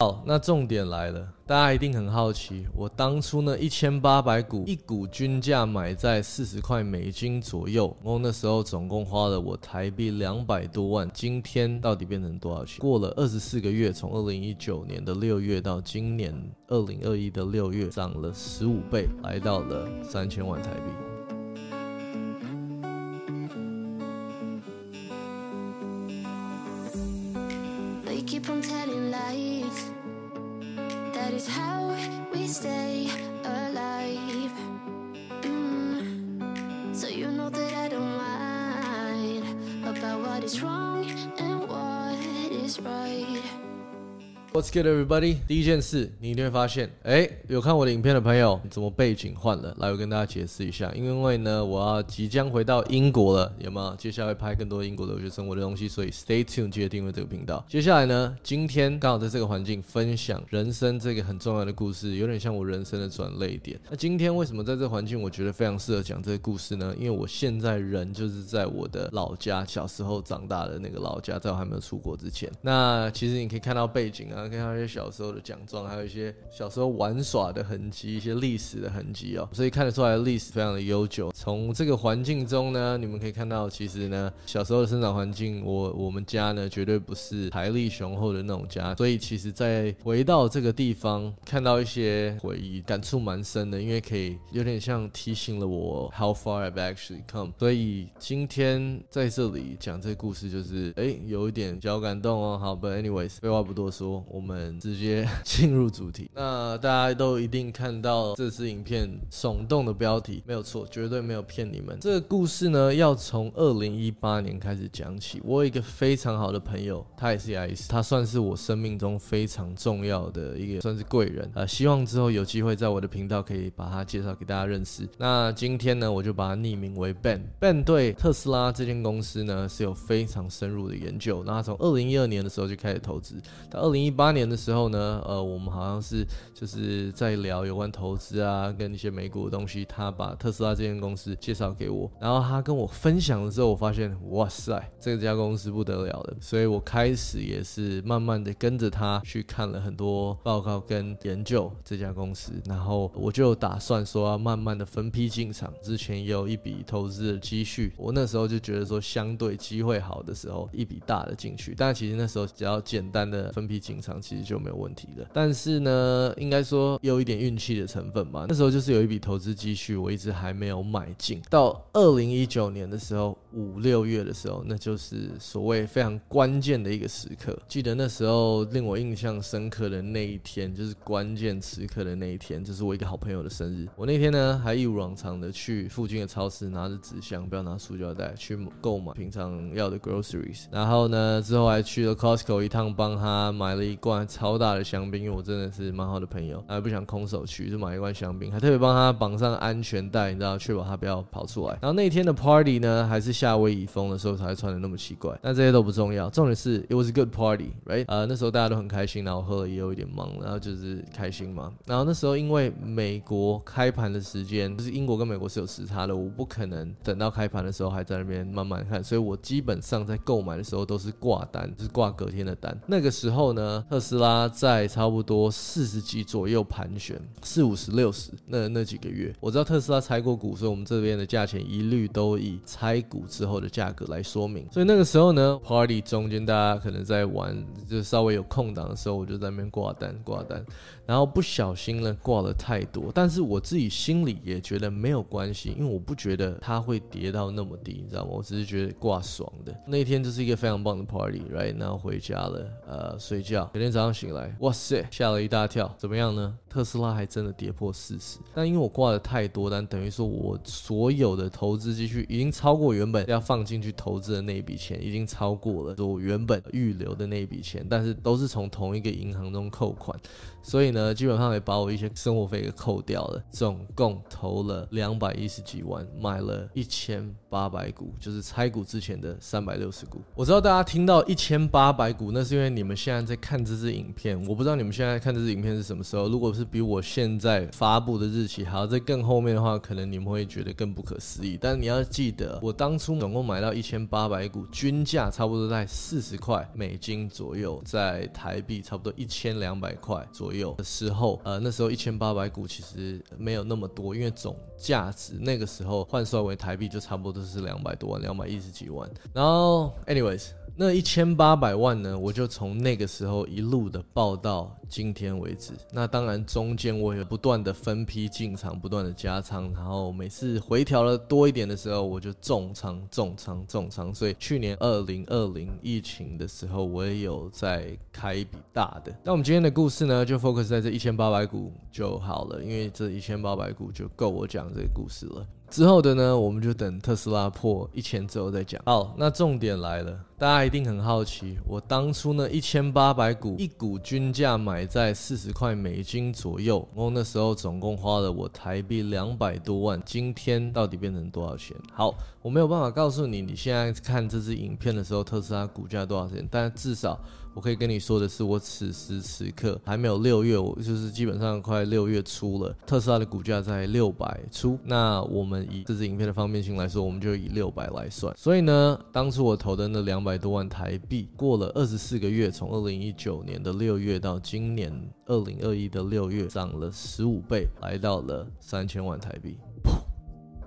好，那重点来了，大家一定很好奇，我当初呢一千八百股，一股均价买在四十块美金左右，然后那时候总共花了我台币两百多万，今天到底变成多少钱？过了二十四个月，从二零一九年的六月到今年二零二一的六月，涨了十五倍，来到了三千万台币。What's good, everybody？第一件事，你一定会发现，哎，有看我的影片的朋友，怎么背景换了？来，我跟大家解释一下，因为呢，我要即将回到英国了，有吗？接下来拍更多英国留学生活的东西，所以 stay tuned，记得订阅这个频道。接下来呢，今天刚好在这个环境分享人生这个很重要的故事，有点像我人生的转泪点。那今天为什么在这个环境，我觉得非常适合讲这个故事呢？因为我现在人就是在我的老家，小时候长大的那个老家，在我还没有出国之前。那其实你可以看到背景啊。看到一些小时候的奖状，还有一些小时候玩耍的痕迹，一些历史的痕迹哦，所以看得出来历史非常的悠久。从这个环境中呢，你们可以看到，其实呢，小时候的生长环境，我我们家呢，绝对不是财力雄厚的那种家。所以其实，在回到这个地方，看到一些回忆，感触蛮深的，因为可以有点像提醒了我 how far I've actually come。所以今天在这里讲这个故事，就是哎，有一点小感动哦。好，But anyways，废话不多说。我我们直接 进入主题。那大家都一定看到这支影片耸动的标题，没有错，绝对没有骗你们。这个故事呢，要从二零一八年开始讲起。我有一个非常好的朋友，他也是牙医师，他算是我生命中非常重要的一个算是贵人啊。希望之后有机会在我的频道可以把他介绍给大家认识。那今天呢，我就把他匿名为 Ben。Ben 对特斯拉这间公司呢是有非常深入的研究。那他从二零一二年的时候就开始投资，到二零一八年的时候呢，呃，我们好像是就是在聊有关投资啊，跟一些美股的东西。他把特斯拉这间公司介绍给我，然后他跟我分享的时候，我发现哇塞，这家公司不得了的。所以我开始也是慢慢的跟着他去看了很多报告跟研究这家公司，然后我就打算说要慢慢的分批进场。之前也有一笔投资的积蓄，我那时候就觉得说相对机会好的时候，一笔大的进去。但其实那时候只要简单的分批进场，其实就没有问题的，但是呢，应该说有一点运气的成分吧。那时候就是有一笔投资积蓄，我一直还没有买进。到二零一九年的时候，五六月的时候，那就是所谓非常关键的一个时刻。记得那时候令我印象深刻的那一天，就是关键时刻的那一天，就是我一个好朋友的生日。我那天呢，还一如往常的去附近的超市，拿着纸箱，不要拿塑胶袋，去购买平常要的 groceries。然后呢，之后还去了 Costco 一趟，帮他买了一罐超大。的香槟，因为我真的是蛮好的朋友，还不想空手去，就买一罐香槟，还特别帮他绑上安全带，你知道，确保他不要跑出来。然后那天的 party 呢，还是夏威夷风的时候才穿的那么奇怪，但这些都不重要，重点是 it was a good party，right？呃，那时候大家都很开心，然后喝了也有一点忙，然后就是开心嘛。然后那时候因为美国开盘的时间，就是英国跟美国是有时差的，我不可能等到开盘的时候还在那边慢慢看，所以我基本上在购买的时候都是挂单，就是挂隔天的单。那个时候呢，特斯拉在差不多四十几左右盘旋，四五十六十那那几个月，我知道特斯拉拆过股，所以我们这边的价钱一律都以拆股之后的价格来说明。所以那个时候呢，party 中间大家可能在玩，就稍微有空档的时候，我就在那边挂单挂单，然后不小心呢挂了太多，但是我自己心里也觉得没有关系，因为我不觉得它会跌到那么低，你知道吗？我只是觉得挂爽的。那天就是一个非常棒的 party，right？然后回家了，呃，睡觉，每天早上醒来。哇塞，吓了一大跳，怎么样呢？特斯拉还真的跌破四十，但因为我挂的太多单，等于说我所有的投资积蓄已经超过原本要放进去投资的那一笔钱，已经超过了我原本预留的那一笔钱，但是都是从同一个银行中扣款，所以呢，基本上也把我一些生活费给扣掉了，总共投了两百一十几万，买了一千八百股，就是拆股之前的三百六十股。我知道大家听到一千八百股，那是因为你们现在在看。这支影片，我不知道你们现在看这支影片是什么时候。如果是比我现在发布的日期还要在更后面的话，可能你们会觉得更不可思议。但你要记得，我当初总共买到一千八百股，均价差不多在四十块美金左右，在台币差不多一千两百块左右的时候，呃，那时候一千八百股其实没有那么多，因为总价值那个时候换算为台币就差不多是两百多万，两百一十几万。然后，anyways。那一千八百万呢？我就从那个时候一路的报到今天为止。那当然中间我也不断的分批进场，不断的加仓，然后每次回调了多一点的时候，我就重仓、重仓、重仓。所以去年二零二零疫情的时候，我也有在开一笔大的。那我们今天的故事呢，就 focus 在这一千八百股就好了，因为这一千八百股就够我讲这个故事了。之后的呢，我们就等特斯拉破一千之后再讲。好，那重点来了，大家一定很好奇，我当初呢一千八百股，一股均价买在四十块美金左右，然后那时候总共花了我台币两百多万，今天到底变成多少钱？好，我没有办法告诉你，你现在看这支影片的时候，特斯拉股价多少钱，但至少。我可以跟你说的是，我此时此刻还没有六月，我就是基本上快六月初了。特斯拉的股价在六百出，那我们以这支影片的方便性来说，我们就以六百来算。所以呢，当初我投的那两百百多万台币，过了二十四个月，从二零一九年的六月到今年二零二一的六月，涨了十五倍，来到了三千万台币。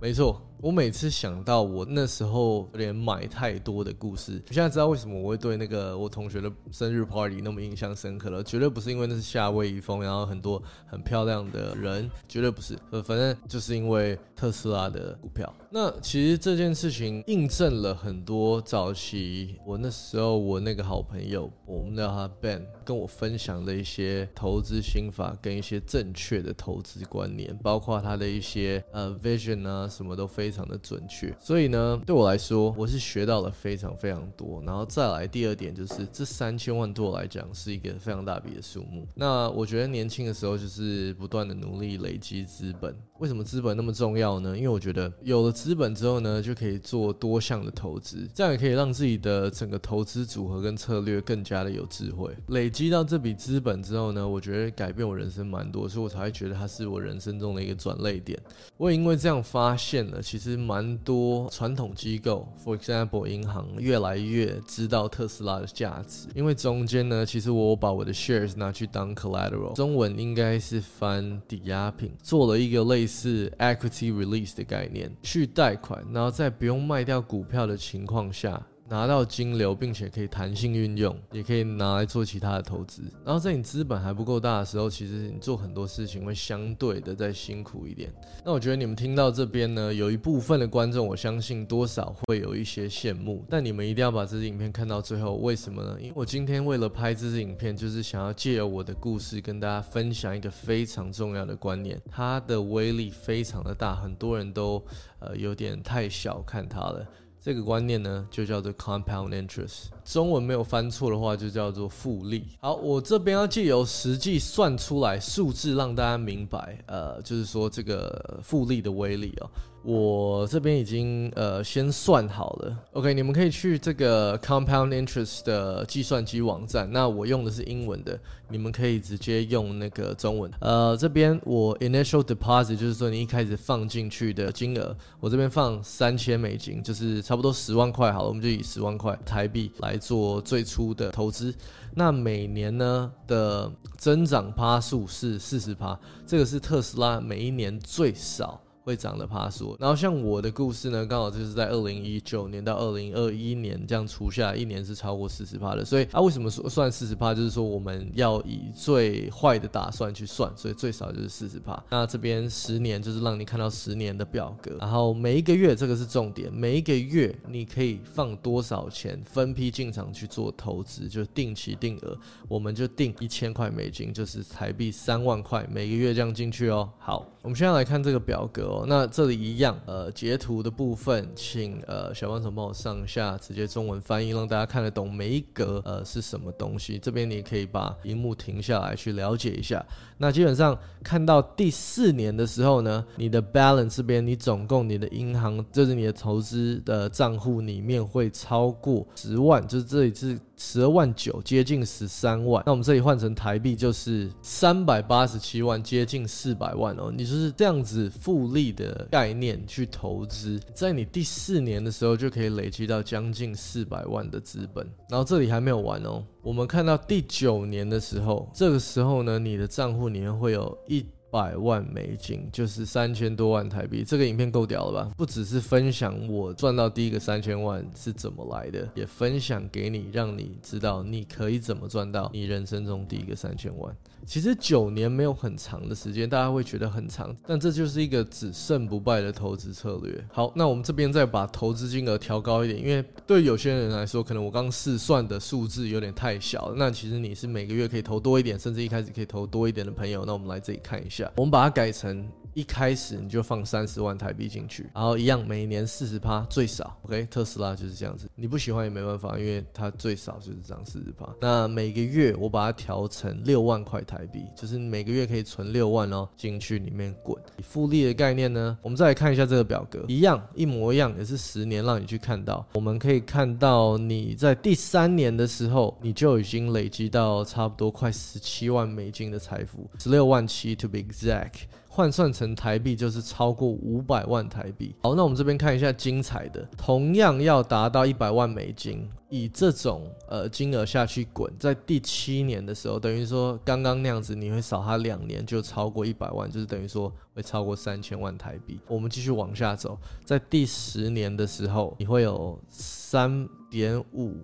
没错。我每次想到我那时候有点买太多的故事，我现在知道为什么我会对那个我同学的生日 party 那么印象深刻了。绝对不是因为那是夏威夷风，然后很多很漂亮的人，绝对不是。呃，反正就是因为特斯拉的股票。那其实这件事情印证了很多早期我那时候我那个好朋友，我们叫他 Ben，跟我分享的一些投资心法跟一些正确的投资观念，包括他的一些呃 vision 啊，什么都非。非常的准确，所以呢，对我来说，我是学到了非常非常多。然后再来第二点，就是这三千万对我来讲是一个非常大笔的数目。那我觉得年轻的时候就是不断的努力累积资本。为什么资本那么重要呢？因为我觉得有了资本之后呢，就可以做多项的投资，这样也可以让自己的整个投资组合跟策略更加的有智慧。累积到这笔资本之后呢，我觉得改变我人生蛮多，所以我才会觉得它是我人生中的一个转泪点。我也因为这样发现了，其实蛮多传统机构，for example，银行越来越知道特斯拉的价值，因为中间呢，其实我把我的 shares 拿去当 collateral，中文应该是翻抵押品，做了一个类似 equity release 的概念，去贷款，然后在不用卖掉股票的情况下。拿到金流，并且可以弹性运用，也可以拿来做其他的投资。然后在你资本还不够大的时候，其实你做很多事情会相对的再辛苦一点。那我觉得你们听到这边呢，有一部分的观众，我相信多少会有一些羡慕。但你们一定要把这支影片看到最后，为什么呢？因为我今天为了拍这支影片，就是想要借由我的故事跟大家分享一个非常重要的观念，它的威力非常的大，很多人都呃有点太小看它了。这个观念呢，就叫做 compound interest，中文没有翻错的话，就叫做复利。好，我这边要借由实际算出来数字，让大家明白，呃，就是说这个复利的威力哦。我这边已经呃先算好了，OK，你们可以去这个 compound interest 的计算机网站。那我用的是英文的，你们可以直接用那个中文。呃，这边我 initial deposit 就是说你一开始放进去的金额，我这边放三千美金，就是差不多十万块好了，我们就以十万块台币来做最初的投资。那每年呢的增长趴数是四十趴，这个是特斯拉每一年最少。会涨的爬数，然后像我的故事呢，刚好就是在二零一九年到二零二一年这样除下，一年是超过四十趴的。所以啊，为什么说算四十趴？就是说我们要以最坏的打算去算，所以最少就是四十趴。那这边十年就是让你看到十年的表格，然后每一个月这个是重点，每一个月你可以放多少钱，分批进场去做投资，就定期定额，我们就定一千块美金，就是台币三万块，每个月这样进去哦。好，我们现在来看这个表格。那这里一样，呃，截图的部分，请呃小帮手帮我上下直接中文翻译，让大家看得懂每一格呃是什么东西。这边你可以把荧幕停下来去了解一下。那基本上看到第四年的时候呢，你的 balance 这边，你总共你的银行，就是你的投资的账户里面会超过十万，就是这里是十二万九，接近十三万。那我们这里换成台币就是三百八十七万，接近四百万哦。你就是这样子复利的概念去投资，在你第四年的时候就可以累积到将近四百万的资本。然后这里还没有完哦，我们看到第九年的时候，这个时候呢，你的账户里面会有一。百万美金就是三千多万台币，这个影片够屌了吧？不只是分享我赚到第一个三千万是怎么来的，也分享给你，让你知道你可以怎么赚到你人生中第一个三千万。其实九年没有很长的时间，大家会觉得很长，但这就是一个只胜不败的投资策略。好，那我们这边再把投资金额调高一点，因为对有些人来说，可能我刚试算的数字有点太小。那其实你是每个月可以投多一点，甚至一开始可以投多一点的朋友，那我们来这里看一下，我们把它改成。一开始你就放三十万台币进去，然后一样每年四十趴最少，OK？特斯拉就是这样子，你不喜欢也没办法，因为它最少就是这样四十趴。那每个月我把它调成六万块台币，就是每个月可以存六万哦进去里面滚。复利的概念呢，我们再来看一下这个表格，一样一模一样，也是十年让你去看到。我们可以看到你在第三年的时候，你就已经累积到差不多快十七万美金的财富，十六万七 to be exact。换算成台币就是超过五百万台币。好，那我们这边看一下精彩的，同样要达到一百万美金，以这种呃金额下去滚，在第七年的时候，等于说刚刚那样子，你会少它两年就超过一百万，就是等于说会超过三千万台币。我们继续往下走，在第十年的时候，你会有三点五。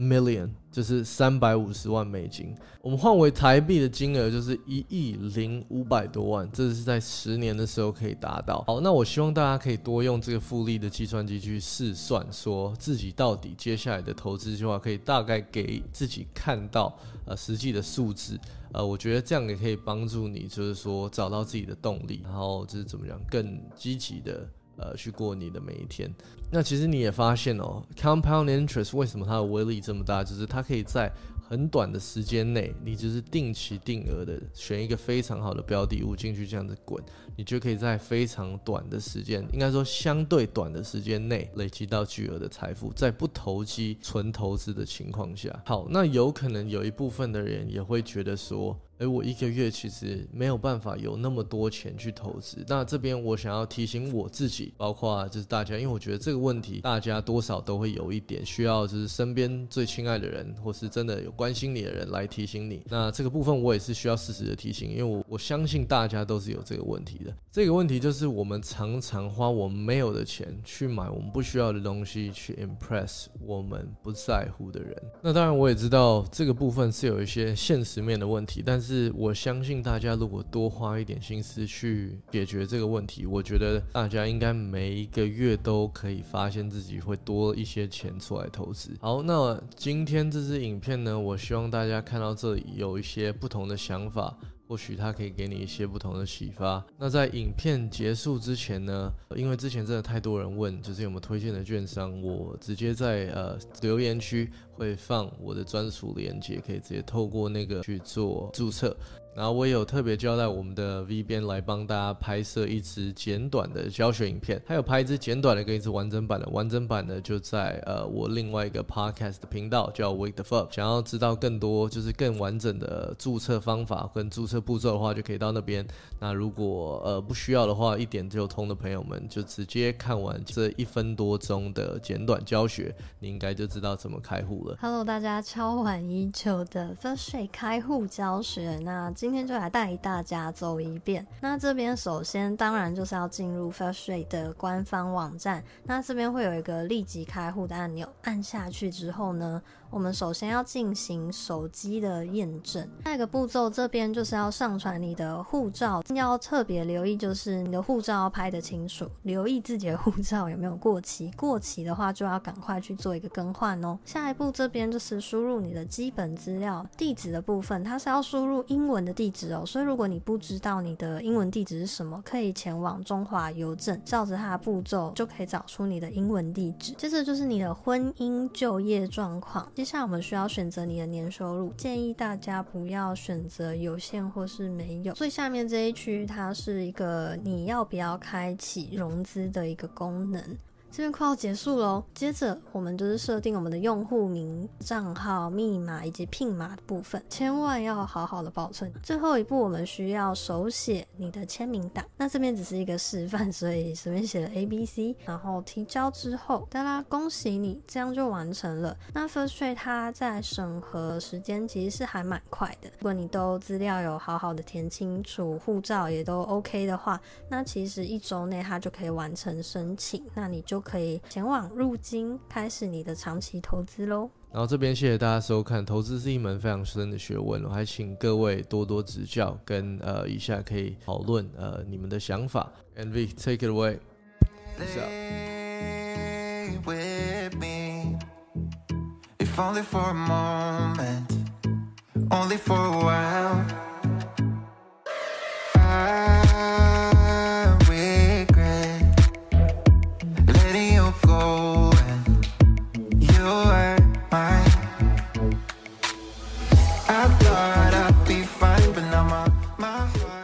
Million 就是三百五十万美金，我们换为台币的金额就是一亿零五百多万，这是在十年的时候可以达到。好，那我希望大家可以多用这个复利的计算机去试算，说自己到底接下来的投资计划可以大概给自己看到呃实际的数字。呃，我觉得这样也可以帮助你，就是说找到自己的动力，然后就是怎么讲更积极的。呃，去过你的每一天。那其实你也发现哦，compound interest 为什么它的威力这么大？就是它可以在很短的时间内，你就是定期定额的选一个非常好的标的物进去这样子滚，你就可以在非常短的时间，应该说相对短的时间内累积到巨额的财富，在不投机纯投资的情况下。好，那有可能有一部分的人也会觉得说。哎，我一个月其实没有办法有那么多钱去投资。那这边我想要提醒我自己，包括就是大家，因为我觉得这个问题大家多少都会有一点需要，就是身边最亲爱的人，或是真的有关心你的人来提醒你。那这个部分我也是需要适时的提醒，因为我我相信大家都是有这个问题的。这个问题就是我们常常花我们没有的钱去买我们不需要的东西，去 impress 我们不在乎的人。那当然我也知道这个部分是有一些现实面的问题，但是。是我相信大家如果多花一点心思去解决这个问题，我觉得大家应该每一个月都可以发现自己会多一些钱出来投资。好，那今天这支影片呢，我希望大家看到这里有一些不同的想法。或许它可以给你一些不同的启发。那在影片结束之前呢，因为之前真的太多人问，就是有没有推荐的券商，我直接在呃留言区会放我的专属链接，可以直接透过那个去做注册。然后我也有特别交代我们的 V 边来帮大家拍摄一支简短的教学影片，还有拍一支简短的跟一支完整版的。完整版的就在呃我另外一个 Podcast 的频道叫 Wake the Fuck。想要知道更多就是更完整的注册方法跟注册步骤的话，就可以到那边。那如果呃不需要的话，一点就通的朋友们就直接看完这一分多钟的简短教学，你应该就知道怎么开户了。Hello，大家超晚已久的 First 开户教学，那。今天就来带大家走一遍。那这边首先当然就是要进入 First Rate 的官方网站。那这边会有一个立即开户的按钮，按下去之后呢？我们首先要进行手机的验证，下一个步骤这边就是要上传你的护照，要特别留意就是你的护照要拍得清楚，留意自己的护照有没有过期，过期的话就要赶快去做一个更换哦。下一步这边就是输入你的基本资料，地址的部分它是要输入英文的地址哦，所以如果你不知道你的英文地址是什么，可以前往中华邮政，照着它的步骤就可以找出你的英文地址。接着就是你的婚姻就业状况。接下来我们需要选择你的年收入，建议大家不要选择有限或是没有。最下面这一区，它是一个你要不要开启融资的一个功能。这边快要结束喽。接着我们就是设定我们的用户名、账号、密码以及 PIN 码的部分，千万要好好的保存。最后一步，我们需要手写你的签名档。那这边只是一个示范，所以随便写了 A、B、C，然后提交之后，哒啦，恭喜你，这样就完成了。那 First Trade 它在审核时间其实是还蛮快的。如果你都资料有好好的填清楚，护照也都 OK 的话，那其实一周内它就可以完成申请，那你就可以前往入金，开始你的长期投资喽。然后这边谢谢大家收看，投资是一门非常深的学问，我还请各位多多指教，跟呃以下可以讨论呃你们的想法。And V take it away. Stay with me, if only for a moment, only for a while.